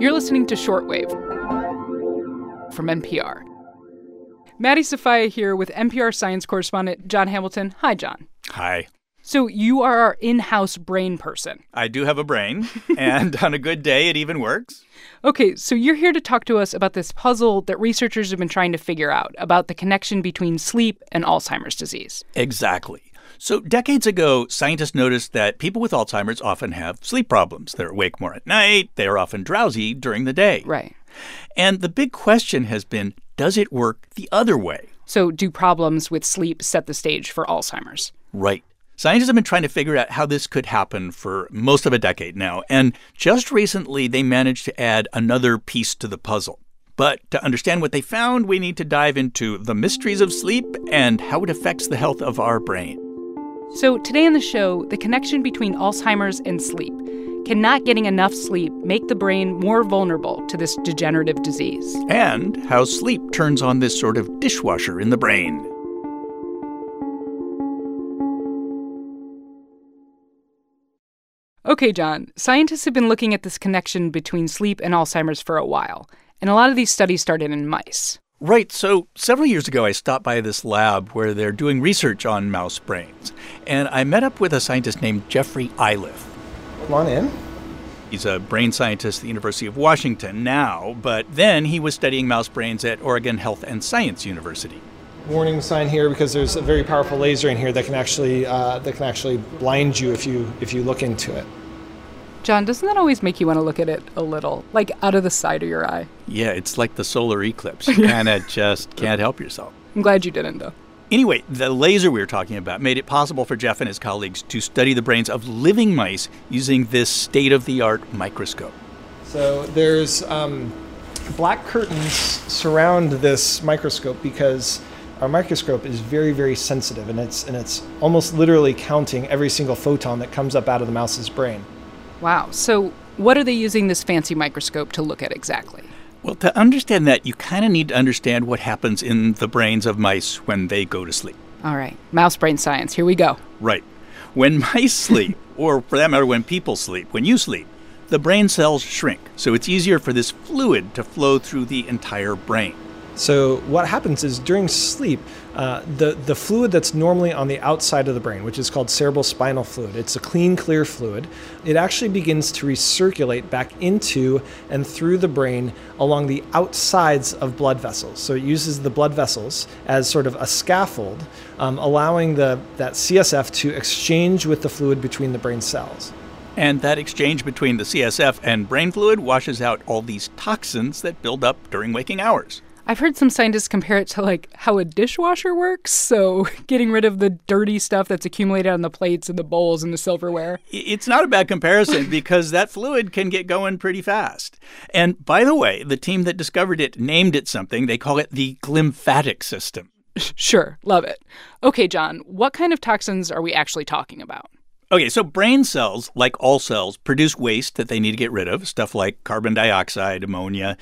You're listening to Shortwave from NPR. Maddie Sofia here with NPR science correspondent John Hamilton. Hi, John. Hi. So, you are our in house brain person. I do have a brain, and on a good day, it even works. Okay, so you're here to talk to us about this puzzle that researchers have been trying to figure out about the connection between sleep and Alzheimer's disease. Exactly. So, decades ago, scientists noticed that people with Alzheimer's often have sleep problems. They're awake more at night, they are often drowsy during the day. Right. And the big question has been does it work the other way? So, do problems with sleep set the stage for Alzheimer's? Right. Scientists have been trying to figure out how this could happen for most of a decade now, and just recently they managed to add another piece to the puzzle. But to understand what they found, we need to dive into the mysteries of sleep and how it affects the health of our brain. So, today on the show, the connection between Alzheimer's and sleep. Can not getting enough sleep make the brain more vulnerable to this degenerative disease? And how sleep turns on this sort of dishwasher in the brain. Okay, John, scientists have been looking at this connection between sleep and Alzheimer's for a while, and a lot of these studies started in mice. Right. So several years ago, I stopped by this lab where they're doing research on mouse brains, and I met up with a scientist named Jeffrey Iliff. Come on in. He's a brain scientist at the University of Washington now, but then he was studying mouse brains at Oregon Health and Science University. Warning sign here because there's a very powerful laser in here that can actually uh, that can actually blind you if you if you look into it. John, doesn't that always make you want to look at it a little, like out of the side of your eye? Yeah, it's like the solar eclipse. You kind of just can't help yourself. I'm glad you didn't, though. Anyway, the laser we were talking about made it possible for Jeff and his colleagues to study the brains of living mice using this state of the art microscope. So there's um, black curtains surround this microscope because our microscope is very, very sensitive, and it's and it's almost literally counting every single photon that comes up out of the mouse's brain. Wow. So, what are they using this fancy microscope to look at exactly? Well, to understand that, you kind of need to understand what happens in the brains of mice when they go to sleep. All right. Mouse brain science. Here we go. Right. When mice sleep, or for that matter, when people sleep, when you sleep, the brain cells shrink. So it's easier for this fluid to flow through the entire brain. So what happens is during sleep, uh, the the fluid that's normally on the outside of the brain, which is called cerebral spinal fluid, it's a clean, clear fluid. It actually begins to recirculate back into and through the brain along the outsides of blood vessels. So it uses the blood vessels as sort of a scaffold, um, allowing the that CSF to exchange with the fluid between the brain cells. And that exchange between the CSF and brain fluid washes out all these toxins that build up during waking hours. I've heard some scientists compare it to like how a dishwasher works. So, getting rid of the dirty stuff that's accumulated on the plates and the bowls and the silverware. It's not a bad comparison because that fluid can get going pretty fast. And by the way, the team that discovered it named it something. They call it the glymphatic system. Sure, love it. Okay, John, what kind of toxins are we actually talking about? Okay, so brain cells, like all cells, produce waste that they need to get rid of, stuff like carbon dioxide, ammonia.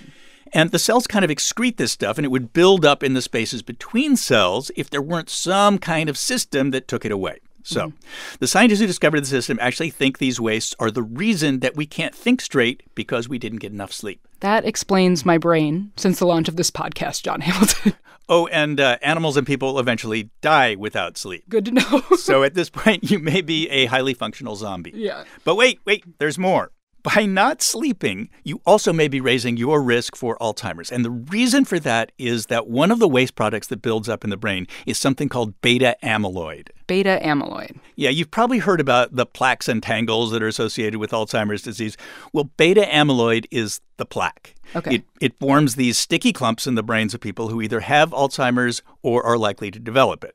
And the cells kind of excrete this stuff, and it would build up in the spaces between cells if there weren't some kind of system that took it away. So, mm-hmm. the scientists who discovered the system actually think these wastes are the reason that we can't think straight because we didn't get enough sleep. That explains my brain since the launch of this podcast, John Hamilton. Oh, and uh, animals and people eventually die without sleep. Good to know. so at this point, you may be a highly functional zombie. Yeah. But wait, wait, there's more. By not sleeping, you also may be raising your risk for Alzheimer's. And the reason for that is that one of the waste products that builds up in the brain is something called beta amyloid. Beta amyloid. Yeah, you've probably heard about the plaques and tangles that are associated with Alzheimer's disease. Well, beta amyloid is the plaque. Okay. It, it forms these sticky clumps in the brains of people who either have Alzheimer's or are likely to develop it.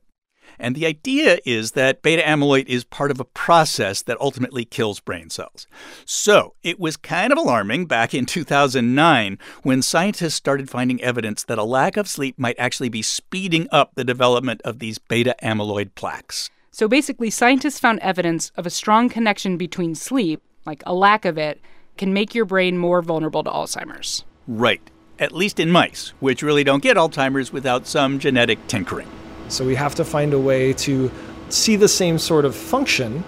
And the idea is that beta amyloid is part of a process that ultimately kills brain cells. So it was kind of alarming back in 2009 when scientists started finding evidence that a lack of sleep might actually be speeding up the development of these beta amyloid plaques. So basically, scientists found evidence of a strong connection between sleep, like a lack of it, can make your brain more vulnerable to Alzheimer's. Right. At least in mice, which really don't get Alzheimer's without some genetic tinkering. So we have to find a way to see the same sort of function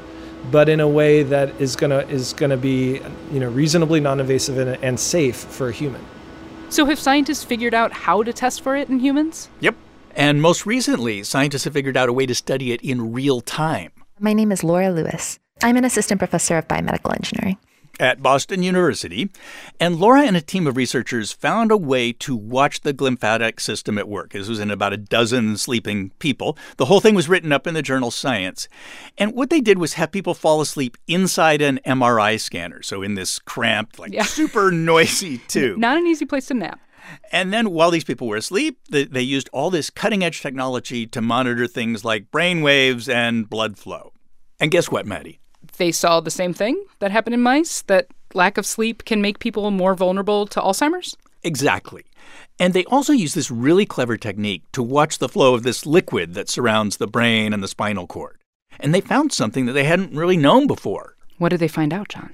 but in a way that is gonna is gonna be you know reasonably non-invasive and, and safe for a human. So have scientists figured out how to test for it in humans? Yep. And most recently, scientists have figured out a way to study it in real time. My name is Laura Lewis. I'm an assistant professor of biomedical engineering at Boston University, and Laura and a team of researchers found a way to watch the glymphatic system at work. This was in about a dozen sleeping people. The whole thing was written up in the journal Science. And what they did was have people fall asleep inside an MRI scanner, so in this cramped, like yeah. super noisy tube. Not an easy place to nap. And then while these people were asleep, they, they used all this cutting edge technology to monitor things like brain waves and blood flow. And guess what, Maddie? They saw the same thing that happened in mice that lack of sleep can make people more vulnerable to Alzheimer's? Exactly. And they also use this really clever technique to watch the flow of this liquid that surrounds the brain and the spinal cord. And they found something that they hadn't really known before. What did they find out, John?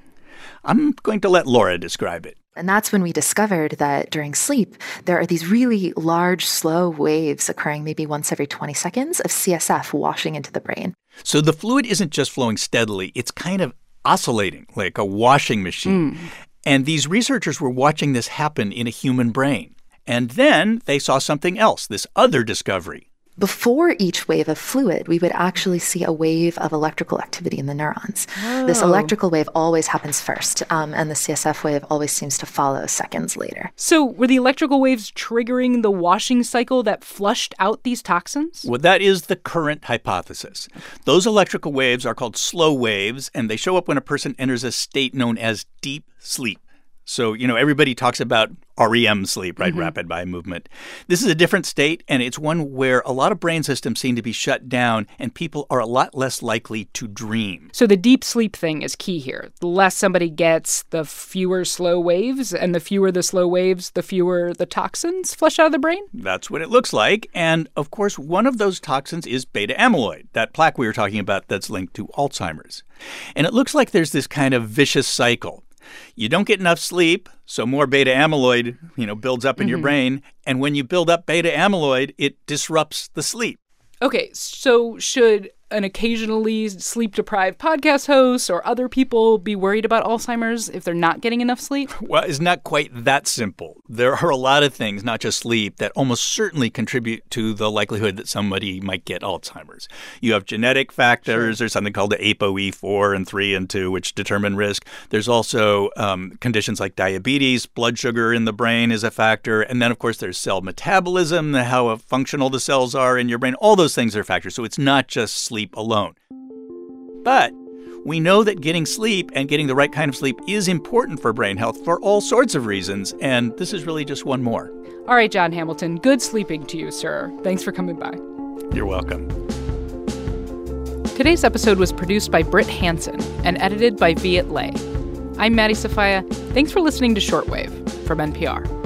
I'm going to let Laura describe it. And that's when we discovered that during sleep, there are these really large, slow waves occurring maybe once every 20 seconds of CSF washing into the brain. So the fluid isn't just flowing steadily, it's kind of oscillating like a washing machine. Mm. And these researchers were watching this happen in a human brain. And then they saw something else, this other discovery. Before each wave of fluid, we would actually see a wave of electrical activity in the neurons. Oh. This electrical wave always happens first, um, and the CSF wave always seems to follow seconds later. So, were the electrical waves triggering the washing cycle that flushed out these toxins? Well, that is the current hypothesis. Those electrical waves are called slow waves, and they show up when a person enters a state known as deep sleep. So, you know, everybody talks about REM sleep, right? Mm-hmm. Rapid eye movement. This is a different state, and it's one where a lot of brain systems seem to be shut down, and people are a lot less likely to dream. So, the deep sleep thing is key here. The less somebody gets, the fewer slow waves, and the fewer the slow waves, the fewer the toxins flush out of the brain? That's what it looks like. And of course, one of those toxins is beta amyloid, that plaque we were talking about that's linked to Alzheimer's. And it looks like there's this kind of vicious cycle. You don't get enough sleep, so more beta amyloid, you know, builds up in mm-hmm. your brain, and when you build up beta amyloid, it disrupts the sleep. Okay, so should an occasionally sleep deprived podcast host or other people be worried about Alzheimer's if they're not getting enough sleep? Well, it's not quite that simple. There are a lot of things, not just sleep, that almost certainly contribute to the likelihood that somebody might get Alzheimer's. You have genetic factors. Sure. There's something called the ApoE4 and 3 and 2, which determine risk. There's also um, conditions like diabetes, blood sugar in the brain is a factor. And then, of course, there's cell metabolism, how functional the cells are in your brain. All those things are factors. So it's not just sleep sleep alone. But we know that getting sleep and getting the right kind of sleep is important for brain health for all sorts of reasons, and this is really just one more. All right, John Hamilton, good sleeping to you, sir. Thanks for coming by. You're welcome. Today's episode was produced by Britt Hanson and edited by Viet Le. I'm Maddie Sofia. Thanks for listening to Shortwave from NPR.